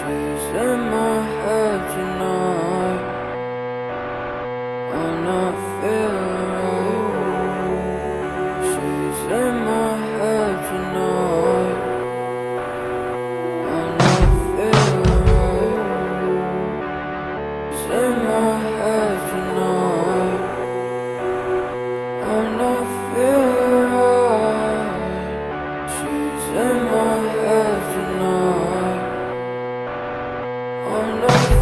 voices in my head, tonight. I'm not feeling right She's in my head, tonight. I'm not feeling right She's in my head know.